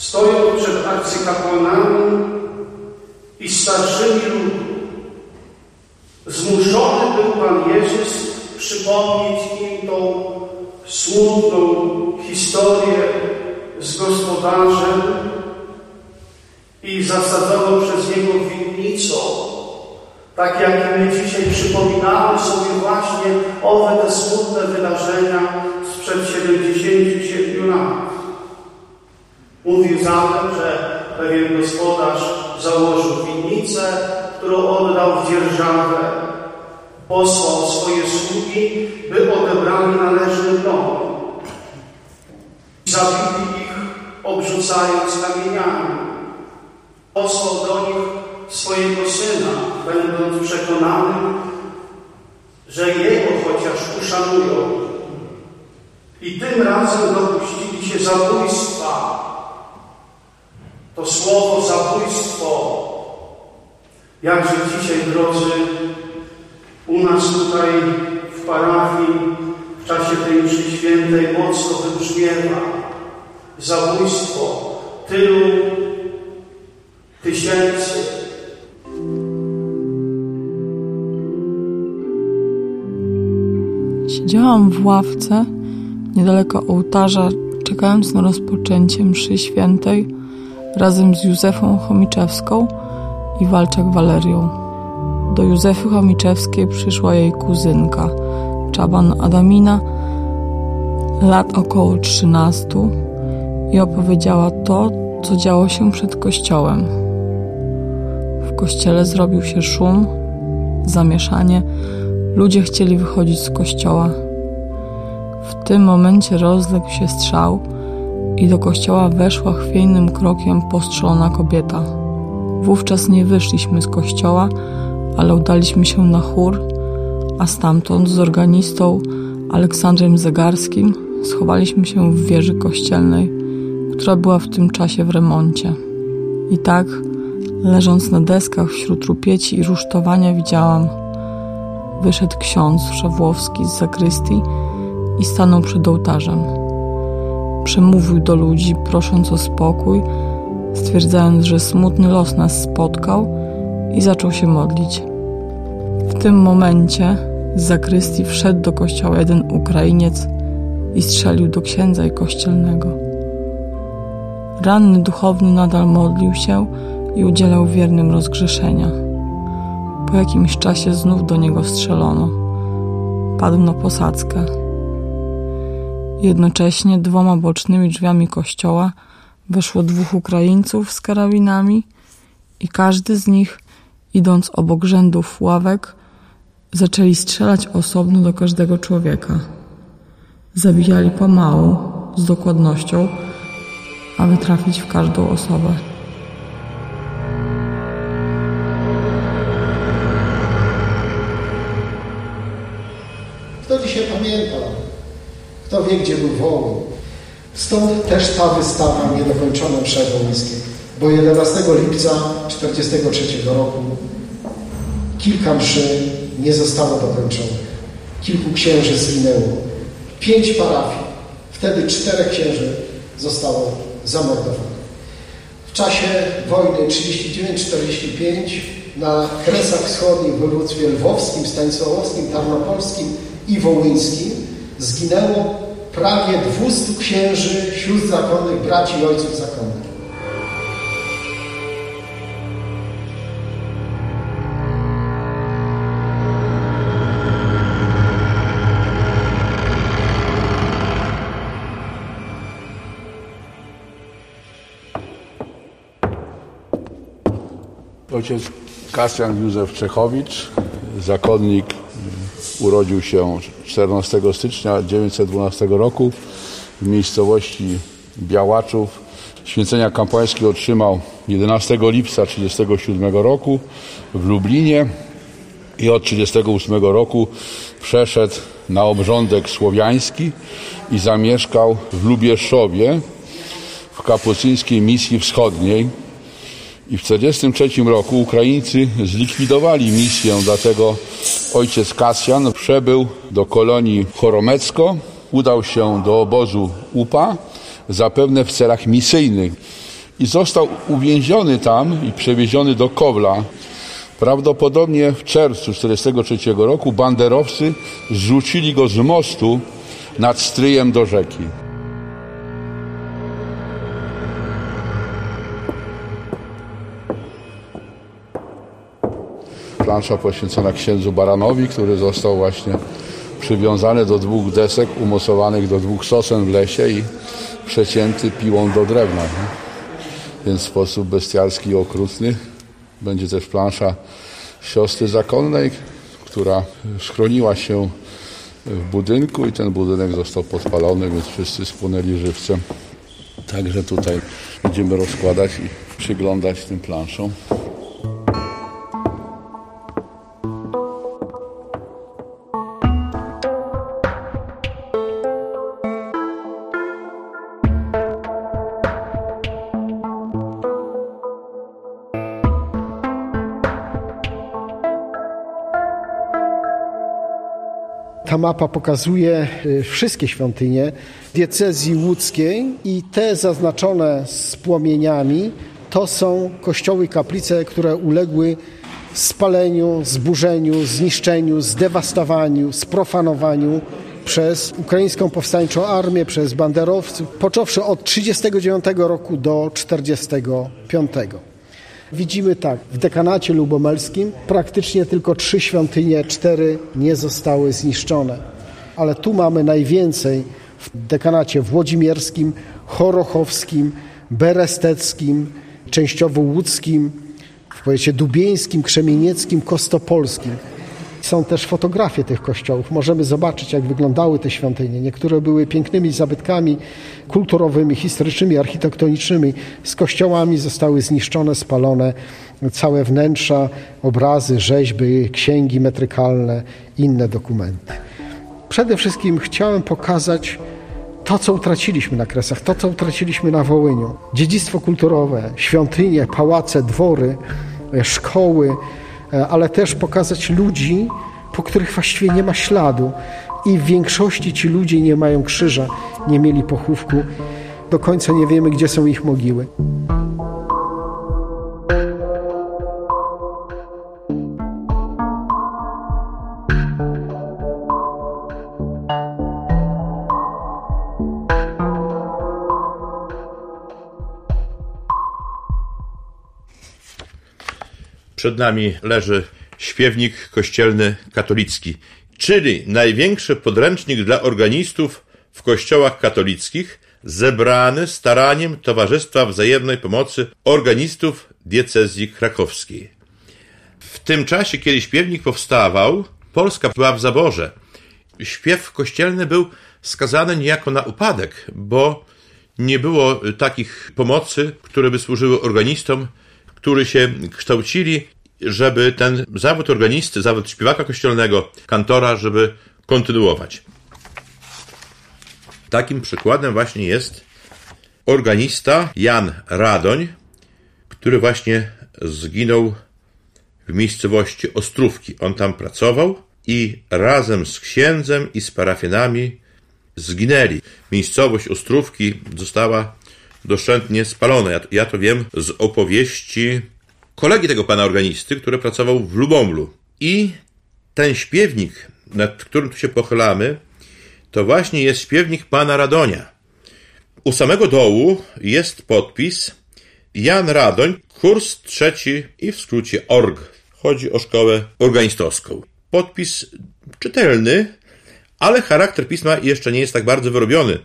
Stojąc przed arcykapłanami i starszymi ludu, zmuszony był Pan Jezus przypomnieć im tą smutną historię z gospodarzem i zasadzoną przez niego winnicą, tak jak my dzisiaj przypominamy sobie właśnie owe te smutne wydarzenia sprzed 77 lat. Mówił zatem, że pewien gospodarz założył winnicę, którą oddał w dzierżawę. Posłał swoje sługi, by odebrali należny dom. Zabili ich, obrzucając kamieniami. Posłał do nich swojego syna, będąc przekonanym, że jego chociaż uszanują. I tym razem dopuścili się zabójstwa. To słowo zabójstwo, jakże dzisiaj, drodzy, u nas tutaj w parafii w czasie tej mszy świętej mocno wybrzmiewa zabójstwo tylu tysięcy. Siedziałam w ławce niedaleko ołtarza, czekając na rozpoczęcie mszy świętej razem z Józefą Chomiczewską i Walczak Walerią. Do Józefy Chomiczewskiej przyszła jej kuzynka, Czaban Adamina, lat około 13 i opowiedziała to, co działo się przed kościołem. W kościele zrobił się szum, zamieszanie, ludzie chcieli wychodzić z kościoła. W tym momencie rozległ się strzał i do kościoła weszła chwiejnym krokiem postrzelona kobieta. Wówczas nie wyszliśmy z kościoła, ale udaliśmy się na chór, a stamtąd z organistą Aleksandrem Zegarskim schowaliśmy się w wieży kościelnej, która była w tym czasie w remoncie. I tak, leżąc na deskach wśród rupieci i rusztowania, widziałam. Wyszedł ksiądz Szawłowski z zakrystii i stanął przed ołtarzem. Przemówił do ludzi, prosząc o spokój, stwierdzając, że smutny los nas spotkał i zaczął się modlić. W tym momencie z zakrystii wszedł do kościoła jeden Ukrainiec i strzelił do księdza i kościelnego. Ranny duchowny nadal modlił się i udzielał wiernym rozgrzeszenia. Po jakimś czasie znów do niego strzelono. Padł na posadzkę. Jednocześnie dwoma bocznymi drzwiami kościoła weszło dwóch Ukraińców z karabinami i każdy z nich, idąc obok rzędów ławek, zaczęli strzelać osobno do każdego człowieka. Zabijali pomału, z dokładnością, aby trafić w każdą osobę. Kto wie, gdzie był Wołyń? Stąd też ta wystawa niedokończona przewołyńskiej, bo 11 lipca 1943 roku kilka mszy nie zostało dokończonych. Kilku księży zginęło. Pięć parafii, wtedy czterech księży zostało zamordowanych. W czasie wojny 39-45 na Kresach Wschodnich w województwie lwowskim, stanisławowskim, tarnopolskim i wołyńskim zginęło prawie 200 księży, sióstr zakonnych, braci i ojców zakonnych. Ojciec Kasjan Józef Czechowicz, zakonnik, urodził się 14 stycznia 1912 roku w miejscowości Białaczów. Święcenia kapłańskie otrzymał 11 lipca 1937 roku w Lublinie i od 1938 roku przeszedł na obrządek słowiański i zamieszkał w Lubieszowie w kapucyńskiej misji wschodniej i w 1943 roku Ukraińcy zlikwidowali misję, dlatego ojciec Kasjan przebył do kolonii Choromecko, udał się do obozu UPA, zapewne w celach misyjnych. i został uwięziony tam i przewieziony do Kowla. Prawdopodobnie w czerwcu 1943 roku banderowcy zrzucili go z mostu nad stryjem do rzeki. Plansza poświęcona księdzu Baranowi, który został właśnie przywiązany do dwóch desek umocowanych do dwóch sosen w lesie i przecięty piłą do drewna. Więc w sposób bestialski i okrutny. Będzie też plansza siostry zakonnej, która schroniła się w budynku i ten budynek został podpalony, więc wszyscy spłynęli żywcem. Także tutaj będziemy rozkładać i przyglądać tym planszom. Mapa pokazuje y, wszystkie świątynie diecezji łódzkiej i te zaznaczone z płomieniami to są kościoły i kaplice, które uległy spaleniu, zburzeniu, zniszczeniu, zdewastowaniu, sprofanowaniu przez ukraińską powstańczą armię, przez banderowców, począwszy od 1939 roku do 1945. Widzimy tak, w dekanacie lubomelskim praktycznie tylko trzy świątynie, cztery nie zostały zniszczone. Ale tu mamy najwięcej w dekanacie włodzimierskim, chorochowskim, beresteckim, częściowo łódzkim, w powiecie dubieńskim, krzemienieckim, kostopolskim. Są też fotografie tych kościołów. Możemy zobaczyć, jak wyglądały te świątynie. Niektóre były pięknymi zabytkami kulturowymi, historycznymi, architektonicznymi. Z kościołami zostały zniszczone, spalone całe wnętrza, obrazy, rzeźby, księgi metrykalne, inne dokumenty. Przede wszystkim chciałem pokazać to, co utraciliśmy na Kresach, to, co utraciliśmy na Wołyniu. Dziedzictwo kulturowe, świątynie, pałace, dwory, szkoły, ale też pokazać ludzi, po których właściwie nie ma śladu. I w większości ci ludzie nie mają krzyża, nie mieli pochówku. Do końca nie wiemy, gdzie są ich mogiły. Przed nami leży śpiewnik kościelny katolicki, czyli największy podręcznik dla organistów w kościołach katolickich, zebrany staraniem Towarzystwa Wzajemnej Pomocy Organistów Diecezji Krakowskiej. W tym czasie, kiedy śpiewnik powstawał, Polska była w zaborze. Śpiew kościelny był skazany niejako na upadek, bo nie było takich pomocy, które by służyły organistom którzy się kształcili, żeby ten zawód organisty, zawód śpiewaka kościelnego, kantora, żeby kontynuować. Takim przykładem właśnie jest organista Jan Radoń, który właśnie zginął w miejscowości Ostrówki. On tam pracował i razem z księdzem i z parafianami zginęli. Miejscowość Ostrówki została doszczętnie spalone. Ja, ja to wiem z opowieści kolegi tego pana organisty, który pracował w Lubomlu. I ten śpiewnik, nad którym tu się pochylamy, to właśnie jest śpiewnik pana Radonia. U samego dołu jest podpis Jan Radoń, kurs trzeci i w skrócie ORG. Chodzi o szkołę organistowską. Podpis czytelny, ale charakter pisma jeszcze nie jest tak bardzo wyrobiony.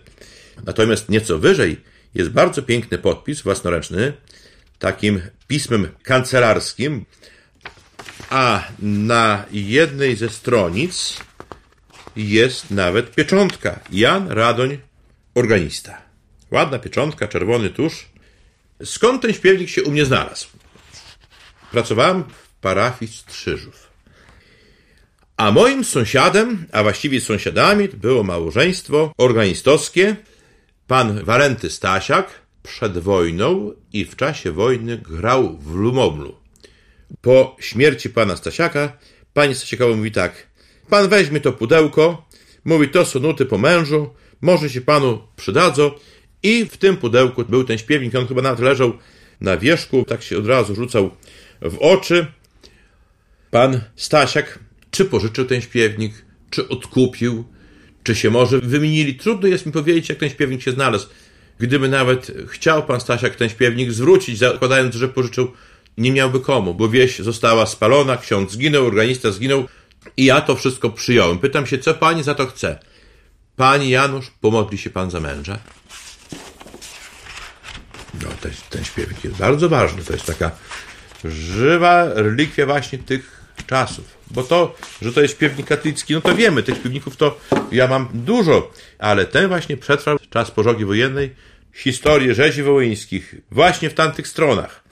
Natomiast nieco wyżej jest bardzo piękny podpis własnoręczny, takim pismem kancelarskim, a na jednej ze stronic jest nawet pieczątka. Jan Radoń, organista. Ładna pieczątka, czerwony tusz. Skąd ten śpiewnik się u mnie znalazł? Pracowałem w parafii Strzyżów. A moim sąsiadem, a właściwie sąsiadami, było małżeństwo organistowskie, Pan Walenty Stasiak przed wojną i w czasie wojny grał w Lumomlu. Po śmierci pana Stasiaka, pani Stasiakowa mówi tak, pan weźmie to pudełko, mówi to są nuty po mężu, może się panu przydadzą I w tym pudełku był ten śpiewnik, on chyba nawet leżał na wierzchu, tak się od razu rzucał w oczy. Pan Stasiak, czy pożyczył ten śpiewnik, czy odkupił, czy się może wymienili. Trudno jest mi powiedzieć, jak ten śpiewnik się znalazł. Gdyby nawet chciał pan Stasiak ten śpiewnik zwrócić, zakładając, że pożyczył, nie miałby komu, bo wieś została spalona, ksiądz zginął, organista zginął i ja to wszystko przyjąłem. Pytam się, co pani za to chce? Pani Janusz, pomodli się pan za męża. No, ten, ten śpiewnik jest bardzo ważny. To jest taka żywa relikwia właśnie tych czasów. Bo to, że to jest śpiewnik katolicki, no to wiemy, tych śpiewników to ja mam dużo, ale ten właśnie przetrwał czas pożogi wojennej, historię rzezi wołyńskich właśnie w tamtych stronach.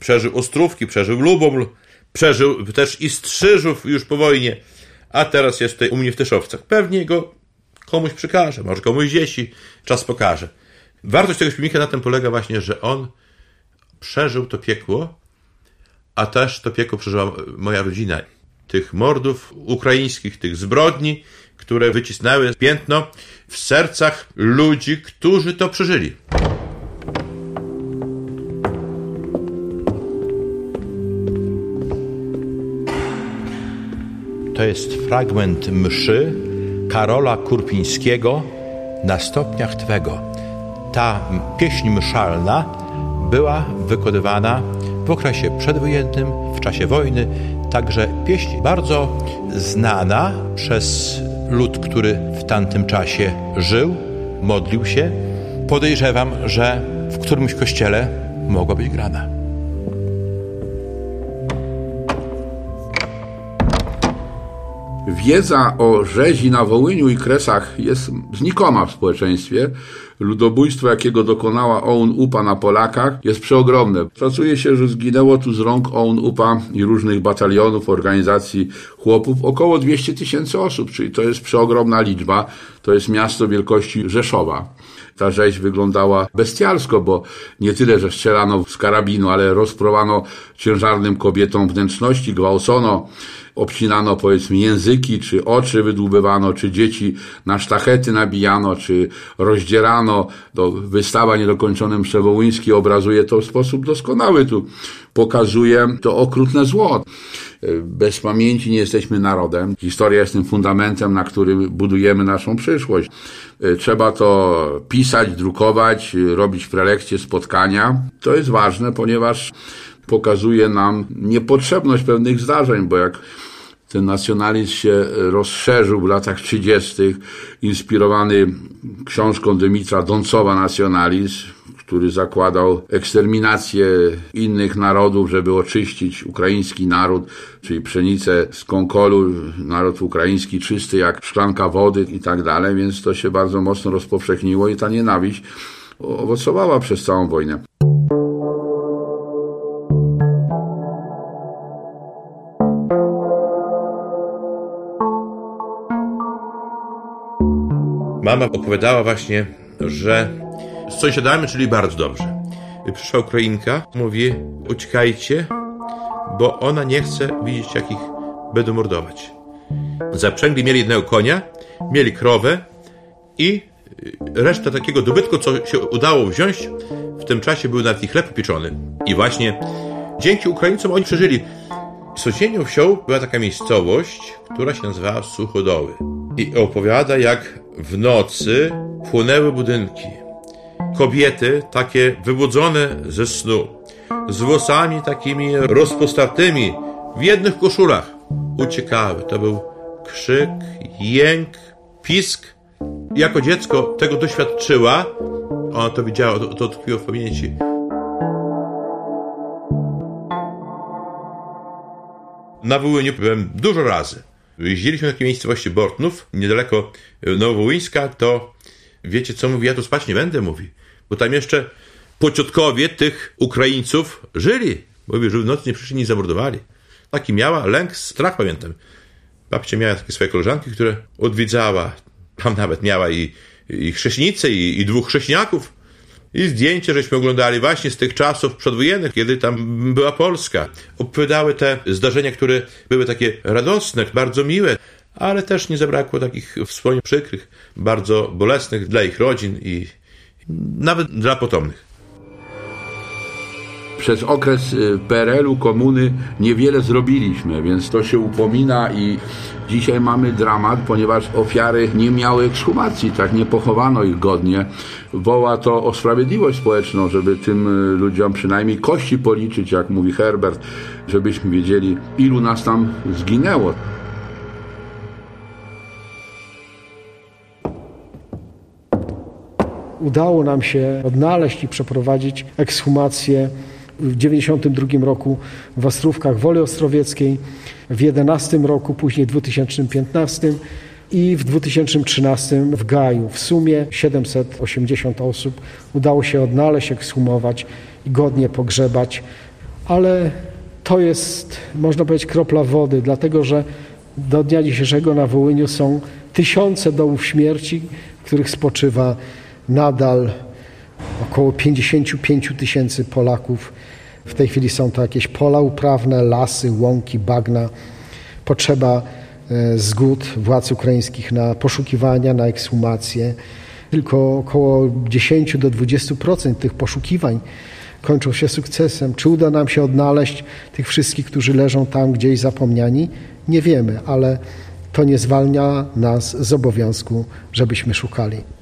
Przeżył Ostrówki, przeżył Luboml, przeżył też i Strzyżów już po wojnie, a teraz jest tutaj u mnie w Tyszowcach. Pewnie go komuś przekaże, może komuś dzieci, czas pokaże. Wartość tego śpiewnika na tym polega właśnie, że on przeżył to piekło, a też to piekło przeżyła moja rodzina. Tych mordów ukraińskich, tych zbrodni, które wycisnęły piętno w sercach ludzi, którzy to przeżyli. To jest fragment mszy Karola Kurpińskiego na stopniach Twego. Ta pieśń mszalna była wykonywana w okresie przedwojennym, w czasie wojny, także pieśń bardzo znana przez lud, który w tamtym czasie żył, modlił się. Podejrzewam, że w którymś kościele mogła być grana. Wiedza o rzezi na Wołyniu i Kresach jest znikoma w społeczeństwie. Ludobójstwo, jakiego dokonała OUN UPA na Polakach, jest przeogromne. Szacuje się, że zginęło tu z rąk OUN UPA i różnych batalionów, organizacji chłopów około 200 tysięcy osób, czyli to jest przeogromna liczba. To jest miasto wielkości Rzeszowa ta rzeź wyglądała bestialsko, bo nie tyle, że strzelano z karabinu, ale rozprowano ciężarnym kobietom wnętrzności, gwałcono, obcinano powiedzmy języki, czy oczy wydłubywano, czy dzieci na sztachety nabijano, czy rozdzierano. To wystawa niedokończone Przewołyński obrazuje to w sposób doskonały. Tu pokazuje to okrutne zło. Bez pamięci nie jesteśmy narodem. Historia jest tym fundamentem, na którym budujemy naszą przyszłość. Trzeba to pisać, drukować, robić prelekcje, spotkania. To jest ważne, ponieważ pokazuje nam niepotrzebność pewnych zdarzeń, bo jak ten nacjonalizm się rozszerzył w latach 30., inspirowany książką Dymitra Dącowa Nacjonalizm, który zakładał eksterminację innych narodów, żeby oczyścić ukraiński naród, czyli pszenicę z Konkolu, naród ukraiński czysty jak szklanka wody i tak dalej, więc to się bardzo mocno rozpowszechniło i ta nienawiść owocowała przez całą wojnę. Mama opowiadała właśnie, że z sąsiadami, czyli bardzo dobrze. Przyszła Ukrainka, mówi, uciekajcie, bo ona nie chce widzieć, jak ich będą mordować. Zaprzęgli mieli jednego konia, mieli krowę i resztę takiego dobytku, co się udało wziąć, w tym czasie był nawet ich chleb pieczony. I właśnie dzięki Ukraińcom oni przeżyli. Sąsiednią wsią była taka miejscowość, która się nazywała Suchodoły. I opowiada, jak w nocy płonęły budynki. Kobiety, takie wybudzone ze snu, z włosami takimi rozpostatymi, w jednych koszulach, uciekały. To był krzyk, jęk, pisk. Jako dziecko tego doświadczyła, ona to widziała, to, to tkwiło w pamięci. Na Wołyniu byłem dużo razy. Jeździliśmy do takiej miejscowości Bortnów, niedaleko Nowołyńska, to wiecie co mówi, ja tu spać nie będę, mówi. Bo tam jeszcze pociotkowie tych Ukraińców żyli. Mówi, że w nocy nie przyszli, nie zamordowali. Taki miała lęk, strach, pamiętam. Babcia miała takie swoje koleżanki, które odwiedzała. Tam nawet miała i, i chrześcinicę, i, i dwóch chrześniaków. I zdjęcie żeśmy oglądali właśnie z tych czasów przedwojennych, kiedy tam była Polska. Opowiadały te zdarzenia, które były takie radosne, bardzo miłe, ale też nie zabrakło takich wspomnień przykrych, bardzo bolesnych dla ich rodzin i, nawet dla potomnych. Przez okres y, PRL-u, komuny niewiele zrobiliśmy, więc to się upomina i dzisiaj mamy dramat, ponieważ ofiary nie miały ekshumacji, tak nie pochowano ich godnie. Woła to o sprawiedliwość społeczną, żeby tym y, ludziom przynajmniej kości policzyć, jak mówi Herbert, żebyśmy wiedzieli, ilu nas tam zginęło. Udało nam się odnaleźć i przeprowadzić ekshumację w 1992 roku w Ostrówkach Woli Ostrowieckiej, w 2011 roku, później w 2015 i w 2013 w Gaju. W sumie 780 osób udało się odnaleźć, ekshumować i godnie pogrzebać, ale to jest, można powiedzieć, kropla wody, dlatego że do dnia dzisiejszego na Wołyniu są tysiące dołów śmierci, w których spoczywa nadal około 55 tysięcy Polaków. W tej chwili są to jakieś pola uprawne, lasy, łąki, bagna. Potrzeba e, zgód władz ukraińskich na poszukiwania, na ekshumację. Tylko około 10 do 20% tych poszukiwań kończą się sukcesem. Czy uda nam się odnaleźć tych wszystkich, którzy leżą tam gdzieś zapomniani? Nie wiemy, ale to nie zwalnia nas z obowiązku, żebyśmy szukali.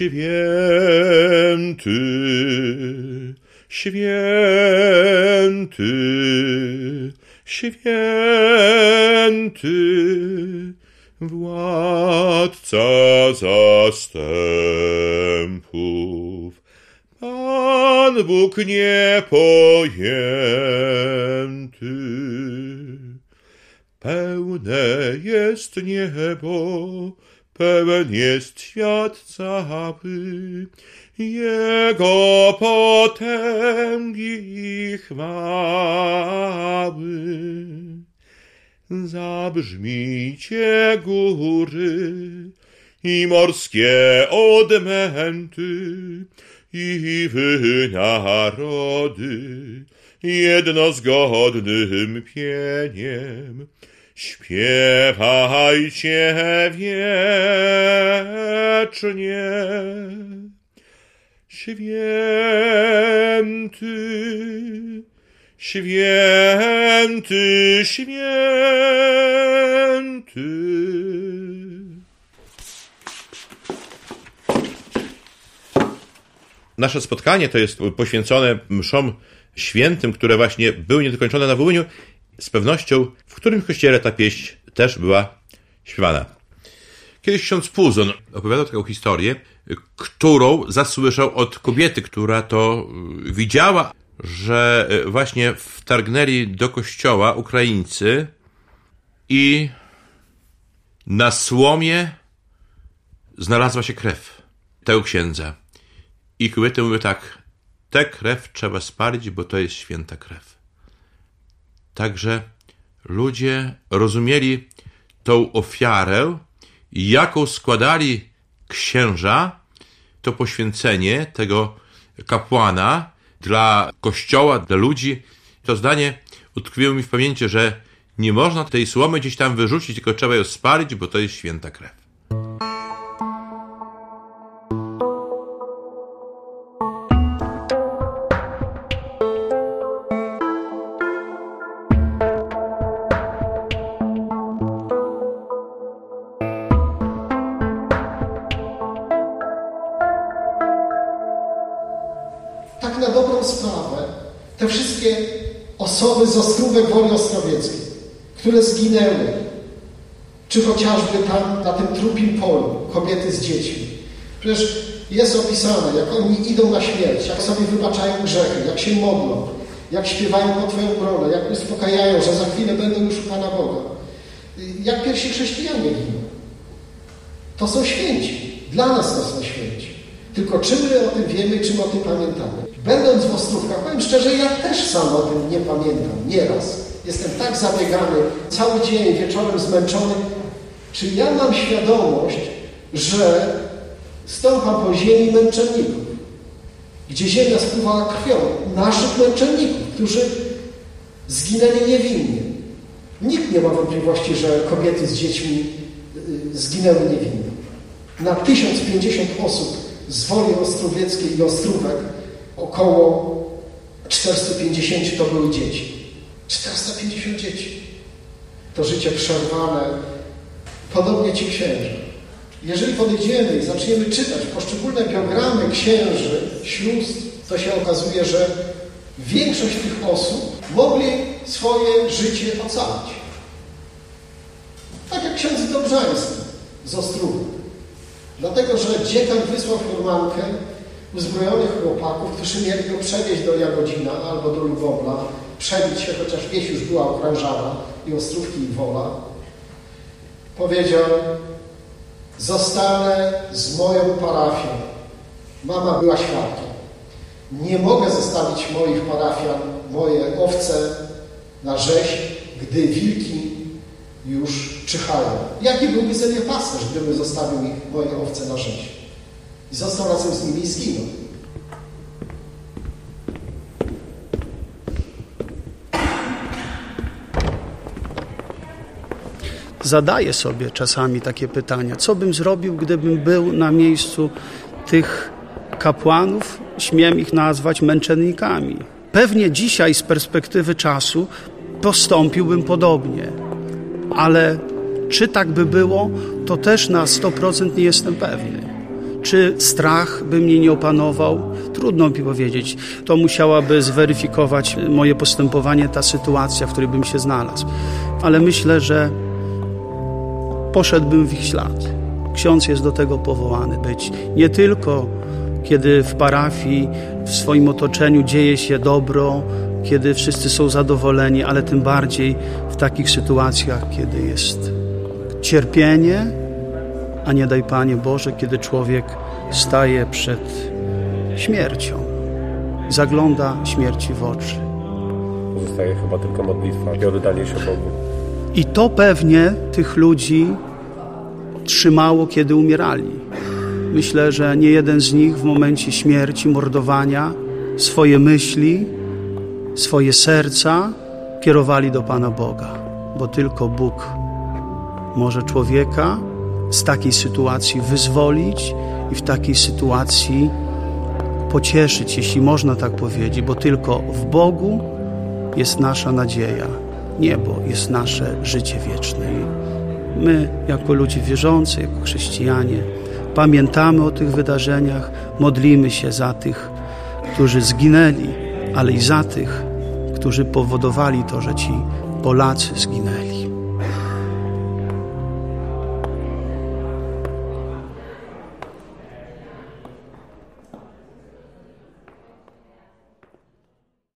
Święty, święty, święty, władca zastępów, Pan Bóg niepojęty. Pełne jest niebo, pełen jest świat cały, Jego potęgi i chwały. Zabrzmijcie góry i morskie odmęty i wy narody jednozgodnym pieniem Śpiewajcie wiecznie. Święty, święty, święty. Nasze spotkanie to jest poświęcone mszom świętym, które właśnie były niedokończone na Wołyniu z pewnością w którym kościele ta pieśń też była śpiewana. Kiedyś ksiądz Puzon opowiadał taką historię, którą zasłyszał od kobiety, która to y, widziała, że y, właśnie wtargnęli do kościoła Ukraińcy i na słomie znalazła się krew tego księdza. I kobiety mówią tak, tę krew trzeba spalić, bo to jest święta krew. Także ludzie rozumieli tą ofiarę, jaką składali księża, to poświęcenie tego kapłana dla kościoła, dla ludzi. To zdanie utkwiło mi w pamięci, że nie można tej słomy gdzieś tam wyrzucić, tylko trzeba ją spalić, bo to jest święta krew. Osoby z Ostrówek Woli Ostrowieckiej, które zginęły, czy chociażby tam na tym trupim polu kobiety z dziećmi. Przecież jest opisane, jak oni idą na śmierć, jak sobie wybaczają grzechy, jak się modlą, jak śpiewają po Twoją obronę, jak uspokajają, że za chwilę będą już u Pana Boga. Jak pierwsi chrześcijanie giną. To są święci. Dla nas to są święci. Tylko czy my o tym wiemy, czy o tym pamiętamy? Będąc w Ostrówkach, powiem szczerze, ja też sam o tym nie pamiętam, nieraz. Jestem tak zabiegany, cały dzień, wieczorem zmęczony. Czy ja mam świadomość, że stąpam po ziemi męczenników, gdzie ziemia spływała krwią naszych męczenników, którzy zginęli niewinnie. Nikt nie ma wątpliwości, że kobiety z dziećmi y, zginęły niewinnie. Na 1050 osób z Woli Ostrowieckiej i Ostrówek około 450 to były dzieci. 450 dzieci. To życie przerwane. Podobnie ci księża. Jeżeli podejdziemy i zaczniemy czytać poszczególne biogramy księży, sióstr, to się okazuje, że większość tych osób mogli swoje życie ocalić. Tak jak ksiądz Dobrzański z Ostrówek. Dlatego, że dziekan wysłał furmankę uzbrojonych chłopaków, którzy mieli go przewieźć do Jagodzina albo do Lubowla, przebić się, chociaż wieś już była okrążana i Ostrówki i Wola. Powiedział, zostanę z moją parafią. Mama była świadkiem. Nie mogę zostawić moich parafian, moje owce na rzeź, gdy wilki już czyhają. Jaki byłby ze mnie pasterz, gdybym zostawił ich, moje owce na rzeź? I został razem z nimi i zginął. Zadaję sobie czasami takie pytania, co bym zrobił, gdybym był na miejscu tych kapłanów, śmiem ich nazwać męczennikami. Pewnie dzisiaj z perspektywy czasu postąpiłbym podobnie, ale czy tak by było, to też na 100% nie jestem pewny. Czy strach by mnie nie opanował? Trudno mi powiedzieć. To musiałaby zweryfikować moje postępowanie, ta sytuacja, w której bym się znalazł. Ale myślę, że poszedłbym w ich ślad. Ksiądz jest do tego powołany być nie tylko kiedy w parafii, w swoim otoczeniu dzieje się dobro, kiedy wszyscy są zadowoleni, ale tym bardziej w takich sytuacjach, kiedy jest cierpienie, a nie daj Panie Boże, kiedy człowiek staje przed śmiercią, zagląda śmierci w oczy. Zostaje chyba tylko modlitwa i oddanie się Bogu. I to pewnie tych ludzi trzymało, kiedy umierali. Myślę, że nie jeden z nich w momencie śmierci, mordowania swoje myśli, swoje serca kierowali do Pana Boga, bo tylko Bóg może człowieka z takiej sytuacji wyzwolić i w takiej sytuacji pocieszyć, jeśli można tak powiedzieć, bo tylko w Bogu jest nasza nadzieja. Niebo jest nasze życie wieczne. My, jako ludzie wierzący, jako chrześcijanie, pamiętamy o tych wydarzeniach, modlimy się za tych, którzy zginęli, ale i za tych, którzy powodowali to, że ci Polacy zginęli.